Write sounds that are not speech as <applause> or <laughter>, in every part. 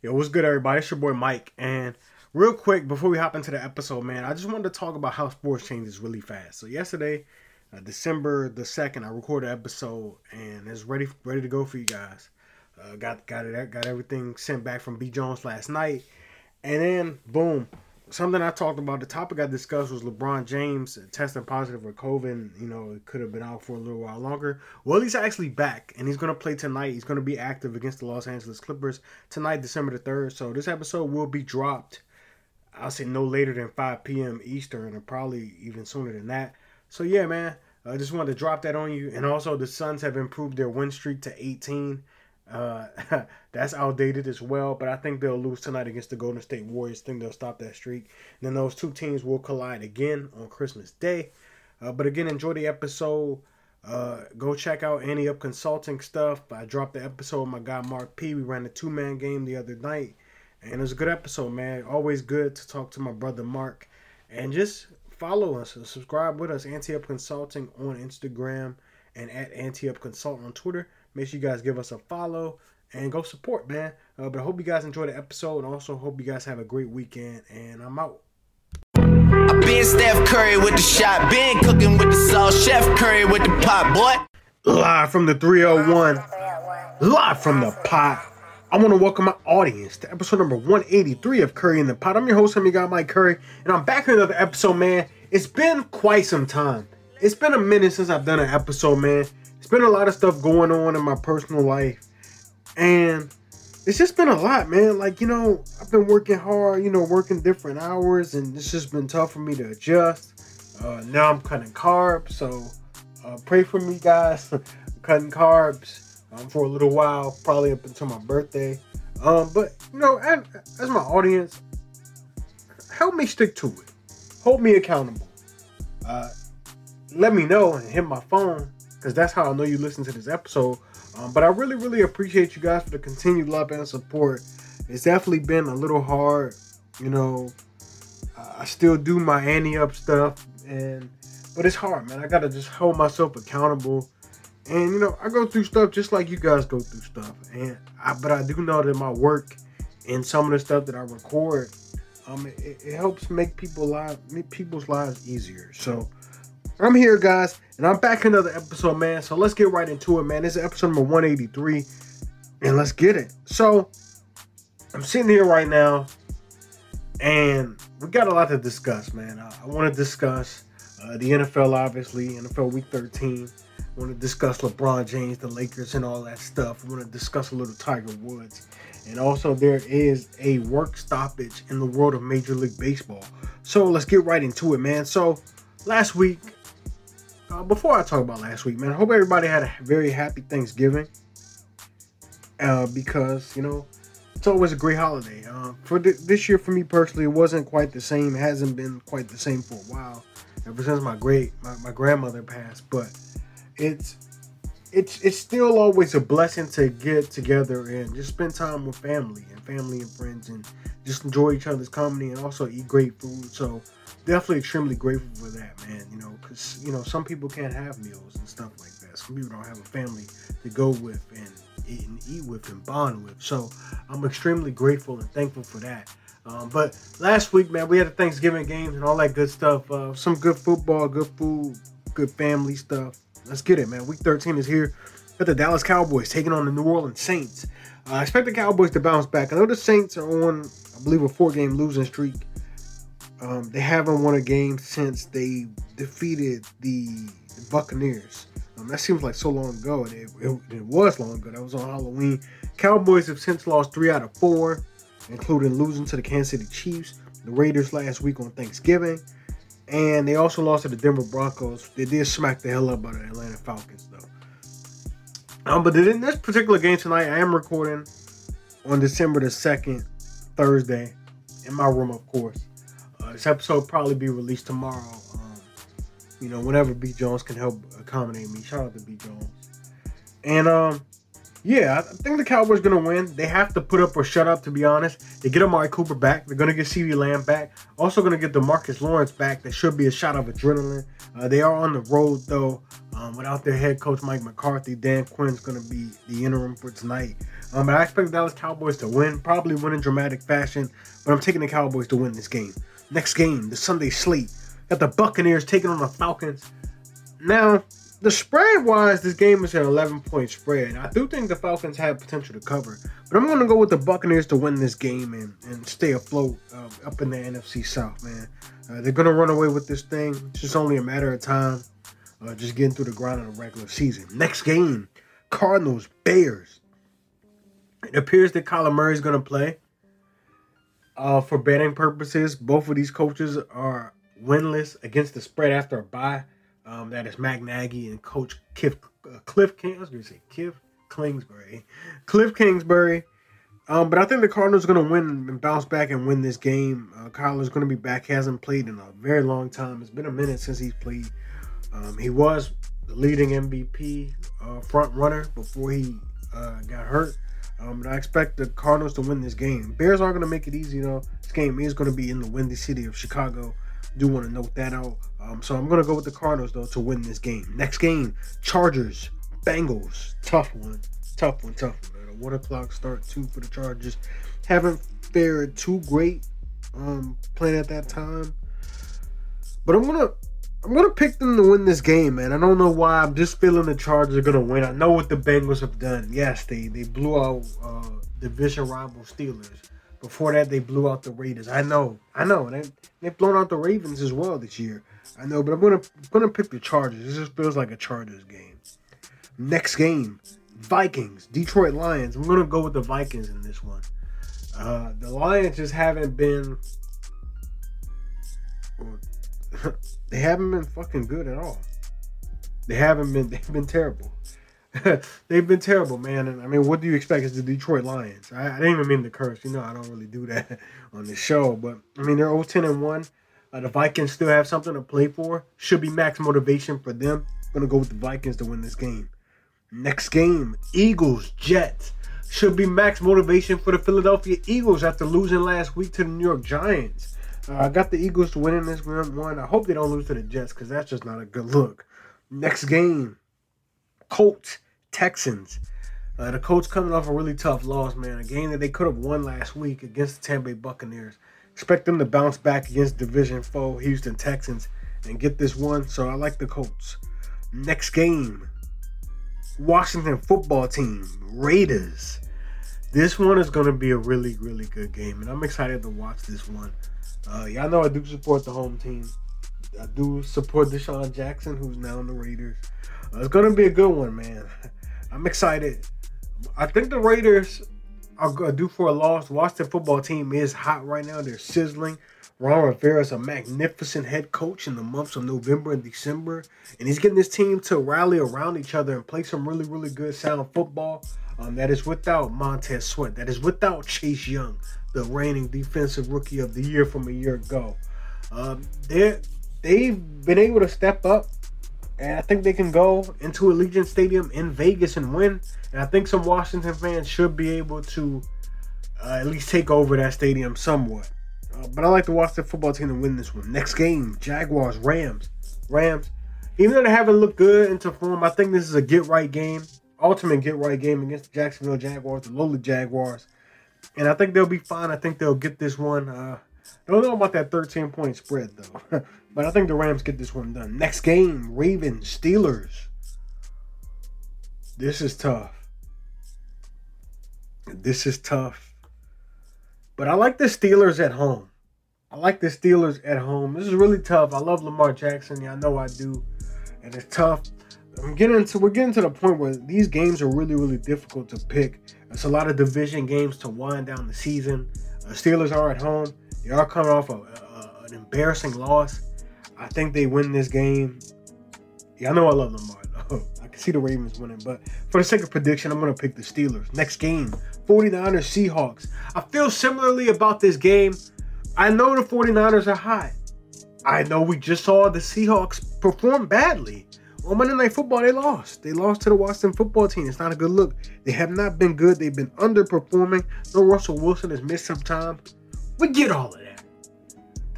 Yo, what's good, everybody? It's your boy Mike. And real quick, before we hop into the episode, man, I just wanted to talk about how sports changes really fast. So yesterday, uh, December the second, I recorded an episode, and it's ready ready to go for you guys. Uh, got got it got everything sent back from B Jones last night, and then boom, something I talked about. The topic I discussed was LeBron James testing positive for COVID. You know, it could have been out for a little while longer. Well, he's actually back, and he's going to play tonight. He's going to be active against the Los Angeles Clippers tonight, December the third. So this episode will be dropped. I'll say no later than 5 p.m. Eastern, or probably even sooner than that. So yeah, man, I just wanted to drop that on you. And also, the Suns have improved their win streak to 18. Uh, <laughs> that's outdated as well, but I think they'll lose tonight against the Golden State Warriors. Think they'll stop that streak. And then those two teams will collide again on Christmas Day. Uh, but again, enjoy the episode. Uh, go check out Ante Up Consulting stuff. I dropped the episode with my guy Mark P. We ran a two man game the other night, and it was a good episode, man. Always good to talk to my brother Mark, and just follow us and subscribe with us. Ante Up Consulting on Instagram and at Ante Up Consult on Twitter. Make sure you guys give us a follow and go support, man. Uh, but I hope you guys enjoy the episode and also hope you guys have a great weekend. And I'm out. I've been Steph Curry with the shot, been cooking with the sauce, Chef Curry with the pot, boy. Live from the 301, live from the pot. I want to welcome my audience to episode number 183 of Curry in the Pot. I'm your host, I'm guy Mike Curry, and I'm back in another episode, man. It's been quite some time. It's been a minute since I've done an episode, man. It's been a lot of stuff going on in my personal life. And it's just been a lot, man. Like, you know, I've been working hard, you know, working different hours, and it's just been tough for me to adjust. Uh, now I'm cutting carbs, so uh, pray for me, guys. <laughs> cutting carbs um, for a little while, probably up until my birthday. Um, but, you know, as, as my audience, help me stick to it. Hold me accountable. Uh, let me know and hit my phone because that's how I know you listen to this episode. Um, but I really, really appreciate you guys for the continued love and support. It's definitely been a little hard, you know. I still do my ante up stuff, and but it's hard, man. I gotta just hold myself accountable, and you know, I go through stuff just like you guys go through stuff, and I, but I do know that my work and some of the stuff that I record, um, it, it helps make people live, make people's lives easier. So I'm here, guys, and I'm back another episode, man. So let's get right into it, man. This is episode number 183, and let's get it. So I'm sitting here right now, and we got a lot to discuss, man. I, I want to discuss uh, the NFL, obviously, NFL Week 13. I want to discuss LeBron James, the Lakers, and all that stuff. I want to discuss a little Tiger Woods. And also, there is a work stoppage in the world of Major League Baseball. So let's get right into it, man. So last week, uh, before I talk about last week, man, I hope everybody had a very happy Thanksgiving. Uh, because you know it's always a great holiday. Uh, for th- this year, for me personally, it wasn't quite the same. It hasn't been quite the same for a while, ever since my great my, my grandmother passed. But it's it's it's still always a blessing to get together and just spend time with family and family and friends and just enjoy each other's company and also eat great food. So definitely extremely grateful for that, man. You know, because you know some people can't have meals and stuff like that. Some people don't have a family to go with and eat, and eat with and bond with. So I'm extremely grateful and thankful for that. Um, but last week, man, we had the Thanksgiving games and all that good stuff. Uh, some good football, good food, good family stuff. Let's get it, man. Week 13 is here. Got the Dallas Cowboys taking on the New Orleans Saints. Uh, I expect the Cowboys to bounce back. I know the Saints are on, I believe, a four-game losing streak. Um, they haven't won a game since they defeated the Buccaneers. Um, that seems like so long ago, and it, it, it, was long ago. That was on Halloween. Cowboys have since lost three out of four, including losing to the Kansas City Chiefs, the Raiders last week on Thanksgiving, and they also lost to the Denver Broncos. They did smack the hell up out of the Atlanta Falcons, though. Um, but in this particular game tonight, I am recording on December the 2nd, Thursday, in my room, of course. This episode probably be released tomorrow. Um, you know, whenever B Jones can help accommodate me. Shout out to B Jones. And um, Yeah, I think the Cowboys gonna win. They have to put up or shut up. To be honest, they get Amari Cooper back. They're gonna get CeeDee Lamb back. Also gonna get Demarcus Lawrence back. That should be a shot of adrenaline. Uh, they are on the road though, um, without their head coach Mike McCarthy. Dan Quinn's gonna be the interim for tonight. Um, but I expect the Dallas Cowboys to win, probably win in dramatic fashion. But I'm taking the Cowboys to win this game. Next game, the Sunday slate. Got the Buccaneers taking on the Falcons. Now, the spread wise, this game is an 11 point spread. I do think the Falcons have potential to cover, but I'm going to go with the Buccaneers to win this game and, and stay afloat uh, up in the NFC South, man. Uh, they're going to run away with this thing. It's just only a matter of time. Uh, just getting through the grind of the regular season. Next game, Cardinals, Bears. It appears that Kyler Murray is going to play. Uh, for betting purposes, both of these coaches are winless against the spread after a bye. Um, that is Matt Nagy and Coach Cliff, uh, Cliff King. I was going to say Cliff Kingsbury. Cliff Kingsbury. Um, but I think the Cardinals are going to win and bounce back and win this game. Uh, Kyler's going to be back. He hasn't played in a very long time. It's been a minute since he's played. Um, he was the leading MVP uh, front runner before he uh, got hurt. Um, I expect the Cardinals to win this game. Bears aren't going to make it easy, though. This game is going to be in the windy city of Chicago. Do want to note that out. Um, so I'm going to go with the Cardinals, though, to win this game. Next game, Chargers, Bengals. Tough one. Tough one, tough one. A one o'clock start, two for the Chargers. Haven't fared too great um, playing at that time. But I'm going to I'm gonna pick them to win this game, man. I don't know why. I'm just feeling the Chargers are gonna win. I know what the Bengals have done. Yes, they they blew out uh, division rival Steelers. Before that, they blew out the Raiders. I know, I know. They they've blown out the Ravens as well this year. I know, but I'm gonna I'm gonna pick the Chargers. This just feels like a Chargers game. Next game, Vikings, Detroit Lions. I'm gonna go with the Vikings in this one. Uh, the Lions just haven't been. They haven't been fucking good at all. They haven't been. They've been terrible. <laughs> they've been terrible, man. And I mean, what do you expect? It's the Detroit Lions. I, I, didn't even mean to curse. You know, I don't really do that <laughs> on the show. But I mean, they're 0 10 and 1. Uh, the Vikings still have something to play for. Should be max motivation for them. I'm gonna go with the Vikings to win this game. Next game, Eagles Jets. Should be max motivation for the Philadelphia Eagles after losing last week to the New York Giants. Uh, I got the Eagles winning this one. I hope they don't lose to the Jets because that's just not a good look. Next game, Colts Texans. Uh, the Colts coming off a really tough loss, man. A game that they could have won last week against the Tampa Bay Buccaneers. Expect them to bounce back against division foe Houston Texans and get this one. So I like the Colts. Next game, Washington football team Raiders. This one is going to be a really, really good game, and I'm excited to watch this one. Uh, y'all know I do support the home team. I do support DeSean Jackson, who's now in the Raiders. Uh, it's gonna be a good one, man. <laughs> I'm excited. I think the Raiders are due for a loss. Washington football team is hot right now. They're sizzling. Ron Rivera is a magnificent head coach in the months of November and December, and he's getting his team to rally around each other and play some really, really good sound football. Um, that is without Montez Sweat. That is without Chase Young the reigning defensive rookie of the year from a year ago. Um, they they've been able to step up, and I think they can go into Allegiant Stadium in Vegas and win. And I think some Washington fans should be able to uh, at least take over that stadium somewhat. Uh, but I like to watch the Washington football team to win this one. Next game, Jaguars Rams. Rams. Even though they haven't looked good into form, I think this is a get right game, ultimate get right game against the Jacksonville Jaguars, the lowly Jaguars and I think they'll be fine. I think they'll get this one. Uh, don't know about that 13 point spread though, <laughs> but I think the Rams get this one done. Next game, Ravens Steelers. This is tough. This is tough. But I like the Steelers at home. I like the Steelers at home. This is really tough. I love Lamar Jackson. I know I do. And it's tough. I'm getting to we're getting to the point where these games are really, really difficult to pick it's a lot of division games to wind down the season. Uh, Steelers are at home. They are coming off a, a, an embarrassing loss. I think they win this game. Yeah, I know I love Lamar though. <laughs> I can see the Ravens winning, but for the sake of prediction, I'm going to pick the Steelers. Next game, 49ers Seahawks. I feel similarly about this game. I know the 49ers are hot. I know we just saw the Seahawks perform badly. On Monday Night Football, they lost. They lost to the Washington football team. It's not a good look. They have not been good. They've been underperforming. No Russell Wilson has missed some time. We get all of that.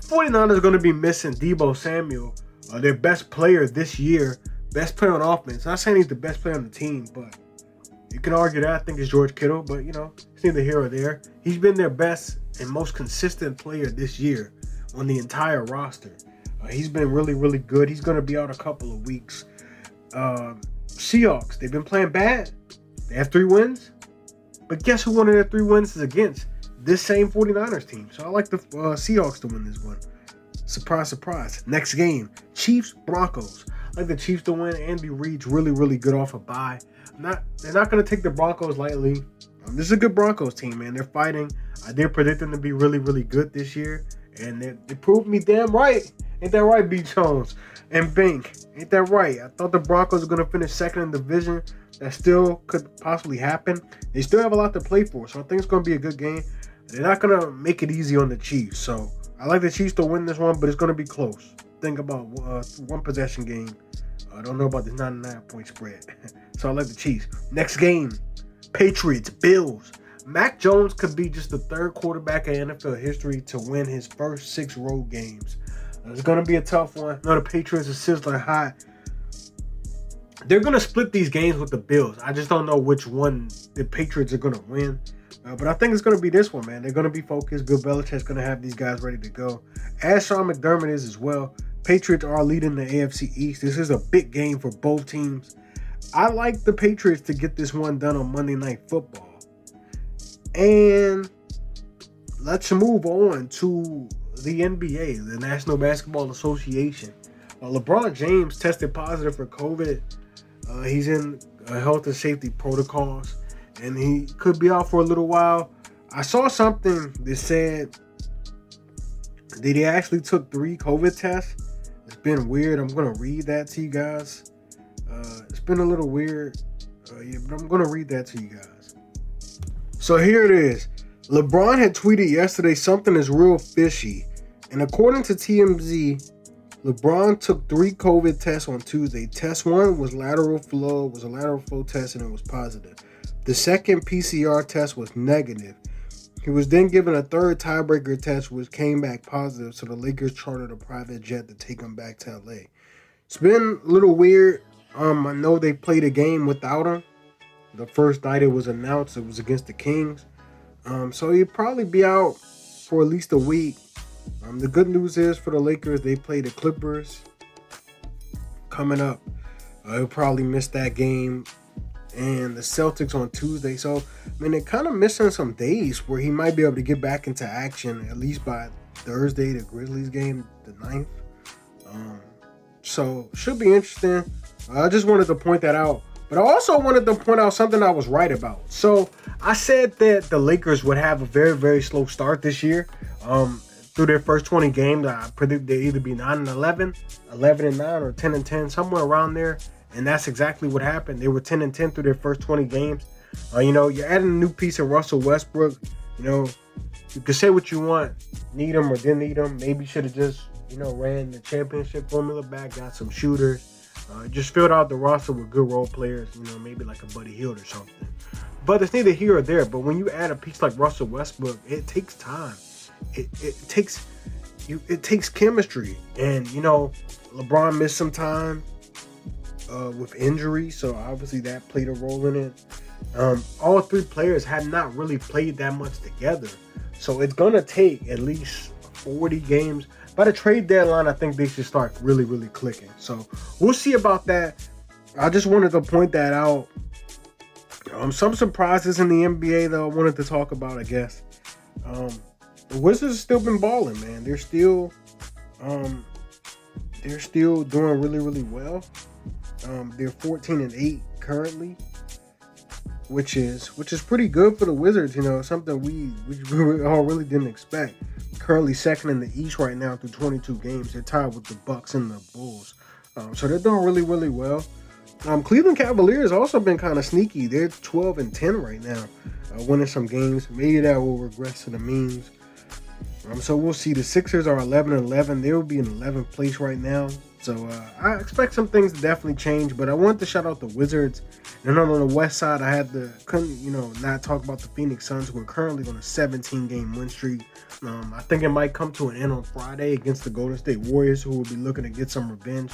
The 49ers are going to be missing Deebo Samuel, uh, their best player this year, best player on offense. I'm not saying he's the best player on the team, but you can argue that. I think it's George Kittle, but you know, it's neither here or there. He's been their best and most consistent player this year on the entire roster. He's been really, really good. He's going to be out a couple of weeks. Um, Seahawks, they've been playing bad. They have three wins. But guess who one of their three wins is against? This same 49ers team. So I like the uh, Seahawks to win this one. Surprise, surprise. Next game, Chiefs, Broncos. I like the Chiefs to win. Andy Reid's really, really good off a bye. Not, they're not going to take the Broncos lightly. Um, this is a good Broncos team, man. They're fighting. I did predict them to be really, really good this year, and they, they proved me damn right. Ain't that right, B. Jones and Bink? Ain't that right? I thought the Broncos were going to finish second in the division. That still could possibly happen. They still have a lot to play for, so I think it's going to be a good game. They're not going to make it easy on the Chiefs, so I like the Chiefs to win this one, but it's going to be close. Think about uh, one possession game. I don't know about this 99 point spread, <laughs> so I like the Chiefs. Next game, Patriots, Bills. Mac Jones could be just the third quarterback in NFL history to win his first six road games. It's going to be a tough one. No, the Patriots are sizzling hot. They're going to split these games with the Bills. I just don't know which one the Patriots are going to win. Uh, but I think it's going to be this one, man. They're going to be focused. Bill Belichick's going to have these guys ready to go. As Sean McDermott is as well. Patriots are leading the AFC East. This is a big game for both teams. I like the Patriots to get this one done on Monday Night Football. And let's move on to the NBA, the National Basketball Association. Uh, LeBron James tested positive for COVID. Uh, he's in uh, health and safety protocols, and he could be out for a little while. I saw something that said that he actually took three COVID tests. It's been weird. I'm gonna read that to you guys. Uh, it's been a little weird, uh, yeah, but I'm gonna read that to you guys. So here it is. LeBron had tweeted yesterday something is real fishy. And according to TMZ, LeBron took three COVID tests on Tuesday. Test one was lateral flow, was a lateral flow test, and it was positive. The second PCR test was negative. He was then given a third tiebreaker test, which came back positive. So the Lakers chartered a private jet to take him back to LA. It's been a little weird. Um, I know they played a game without him. The first night it was announced it was against the Kings. Um, so he'd probably be out for at least a week. Um, the good news is for the Lakers, they play the Clippers coming up. Uh, he'll probably miss that game. And the Celtics on Tuesday. So, I mean, they're kind of missing some days where he might be able to get back into action, at least by Thursday, the Grizzlies game, the 9th. Um, so, should be interesting. I just wanted to point that out. But I also wanted to point out something I was right about. So I said that the Lakers would have a very, very slow start this year. Um, through their first 20 games, I predict they either be 9 and 11, 11 and 9, or 10 and 10, somewhere around there. And that's exactly what happened. They were 10 and 10 through their first 20 games. Uh, you know, you're adding a new piece of Russell Westbrook. You know, you can say what you want, need him or didn't need him. Maybe should have just, you know, ran the championship formula back, got some shooters uh, just filled out the roster with good role players, you know, maybe like a Buddy Hield or something. But it's neither here or there. But when you add a piece like Russell Westbrook, it takes time. It, it takes you. It takes chemistry, and you know, LeBron missed some time uh, with injury, so obviously that played a role in it. Um, all three players had not really played that much together, so it's gonna take at least 40 games by the trade deadline, I think they should start really, really clicking. So we'll see about that. I just wanted to point that out. Um, some surprises in the NBA though I wanted to talk about, I guess. Um, the Wizards have still been balling, man. They're still, um, they're still doing really, really well. Um, they're 14 and 8 currently, which is which is pretty good for the Wizards. You know, something we we <laughs> all really didn't expect currently second in the East right now through 22 games. They're tied with the Bucks and the Bulls, um, so they're doing really, really well. Um, Cleveland Cavaliers also been kind of sneaky. They're 12 and 10 right now, uh, winning some games. Maybe that will regress to the means. Um, so we'll see. The Sixers are 11 and 11. They will be in 11th place right now. So uh, I expect some things to definitely change, but I want to shout out the Wizards. And on the West Side, I had to couldn't you know not talk about the Phoenix Suns, who are currently on a 17 game win streak. Um, I think it might come to an end on Friday against the Golden State Warriors, who will be looking to get some revenge.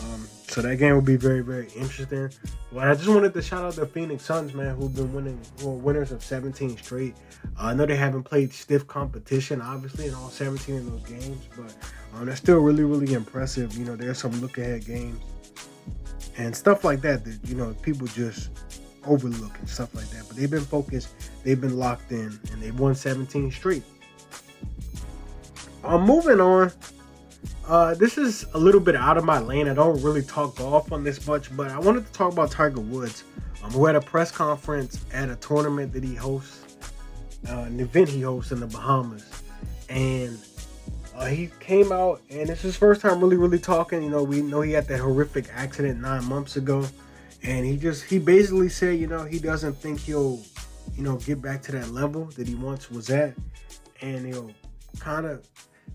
Um, so that game will be very, very interesting. But I just wanted to shout out the Phoenix Suns, man, who've been winning, winners of 17 straight. Uh, I know they haven't played stiff competition, obviously, in all 17 of those games, but um, that's still really, really impressive. You know, there's some look ahead games and stuff like that that you know people just overlook and stuff like that. But they've been focused, they've been locked in, and they've won 17 straight. I'm uh, moving on. Uh, this is a little bit out of my lane. I don't really talk golf on this much, but I wanted to talk about Tiger Woods. Um, who had a press conference at a tournament that he hosts, uh, an event he hosts in the Bahamas, and uh, he came out and it's his first time really, really talking. You know, we know he had that horrific accident nine months ago, and he just he basically said, you know, he doesn't think he'll, you know, get back to that level that he once was at, and he'll kind of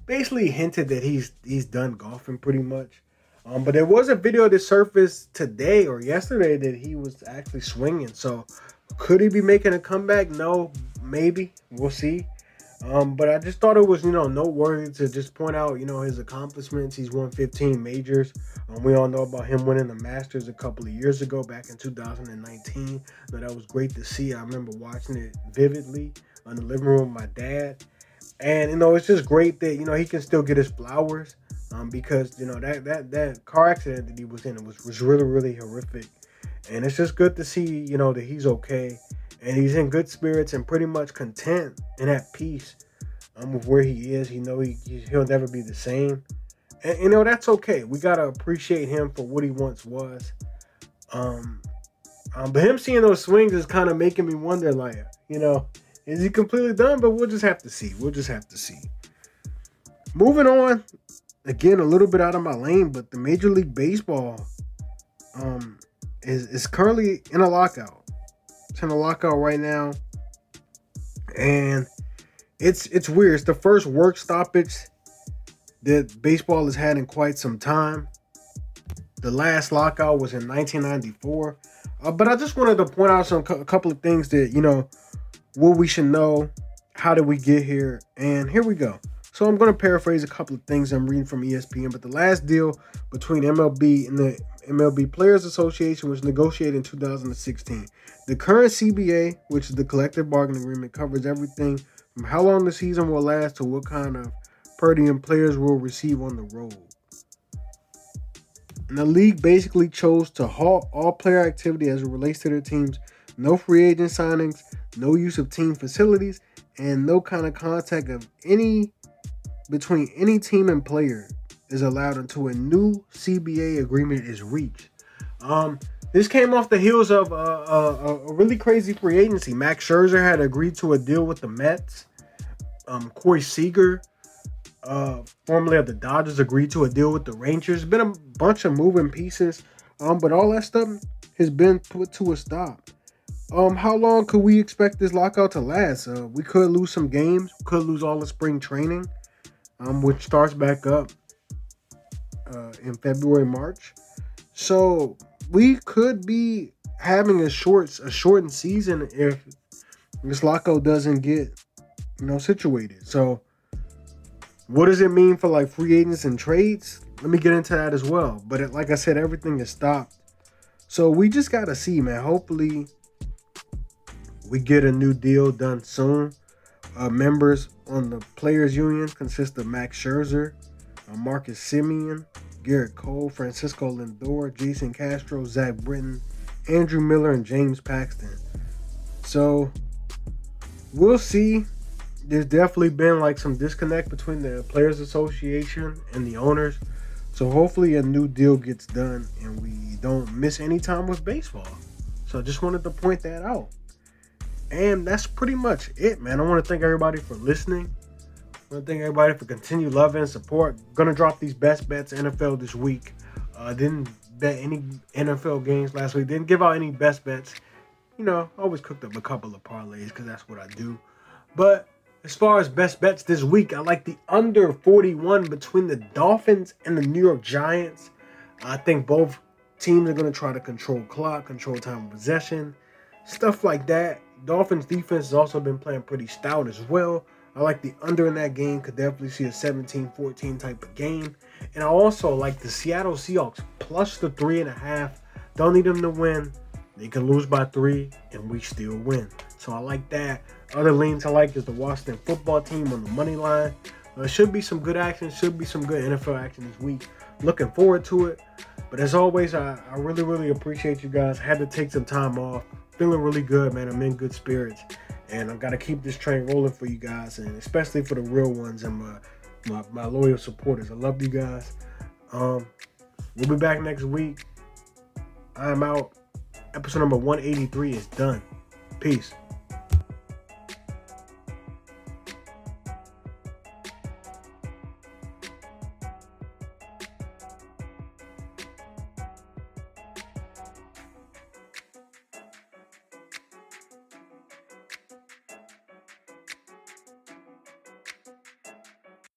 basically hinted that he's he's done golfing pretty much. Um, but there was a video that surfaced today or yesterday that he was actually swinging. So could he be making a comeback? No, maybe. We'll see. Um, but I just thought it was, you know, noteworthy to just point out, you know, his accomplishments. He's won 15 majors. Um, we all know about him winning the Masters a couple of years ago, back in 2019. So that was great to see. I remember watching it vividly in the living room with my dad. And you know, it's just great that you know he can still get his flowers, um, because you know that that that car accident that he was in was was really really horrific, and it's just good to see you know that he's okay, and he's in good spirits and pretty much content and at peace, um, with where he is. He know he he'll never be the same, and you know that's okay. We gotta appreciate him for what he once was. Um, um, but him seeing those swings is kind of making me wonder, like, you know, is he completely done? But we'll just have to see. We'll just have to see. Moving on, again, a little bit out of my lane, but the Major League Baseball um, is, is currently in a lockout. It's in a lockout right now. And it's it's weird. It's the first work stoppage that baseball has had in quite some time. The last lockout was in 1994. Uh, but I just wanted to point out some a couple of things that you know what we should know, how did we get here, and here we go. So I'm going to paraphrase a couple of things I'm reading from ESPN, but the last deal between MLB and the MLB Players Association was negotiated in 2016. The current CBA, which is the collective bargaining agreement, covers everything from how long the season will last to what kind of per diem players will receive on the road. And the league basically chose to halt all player activity as it relates to their teams no free agent signings, no use of team facilities, and no kind of contact of any between any team and player is allowed until a new CBA agreement is reached. Um, this came off the heels of a, a, a, really crazy free agency. Max Scherzer had agreed to a deal with the Mets. Um, Corey Seager, uh, formerly of the Dodgers, agreed to a deal with the Rangers. Been a bunch of moving pieces, um, but all that stuff has been put to a stop. Um, how long could we expect this lockout to last? Uh, we could lose some games. Could lose all the spring training, um, which starts back up uh, in February, March. So we could be having a short, a shortened season if this lockout doesn't get, you know, situated. So, what does it mean for like free agents and trades? Let me get into that as well. But it, like I said, everything is stopped. So we just gotta see, man. Hopefully we get a new deal done soon. Uh, members on the Players Union consist of Max Scherzer, uh, Marcus Semien, Gerrit Cole, Francisco Lindor, Jason Castro, Zach Britton, Andrew Miller, and James Paxton. So we'll see. There's definitely been like some disconnect between the Players Association and the owners. So hopefully a new deal gets done and we don't miss any time with baseball. So I just wanted to point that out. And that's pretty much it, man. I want to thank everybody for listening. I want to thank everybody for continued love and support. Gonna drop these best bets NFL this week. Uh, didn't bet any NFL games last week. Didn't give out any best bets. You know, always cooked up a couple of parlays because that's what I do. But As far as best bets this week, I like the under 41 between the Dolphins and the New York Giants. I think both teams are going to try to control clock, control time of possession, stuff like that. Dolphins defense has also been playing pretty stout as well. I like the under in that game. Could definitely see a 17-14 type of game. And I also like the Seattle Seahawks plus the three and a half. Don't need them to win. They can lose by three, and we still win. So I like that. Other leans I like is the Washington football team on the money line. Uh, should be some good action. Should be some good NFL action this week. Looking forward to it. But as always, I, I really, really appreciate you guys. I had to take some time off. Feeling really good, man. I'm in good spirits. And I've got to keep this train rolling for you guys, and especially for the real ones and my my, my loyal supporters. I love you guys. Um, we'll be back next week. I'm out. Episode number 183 is done. Peace.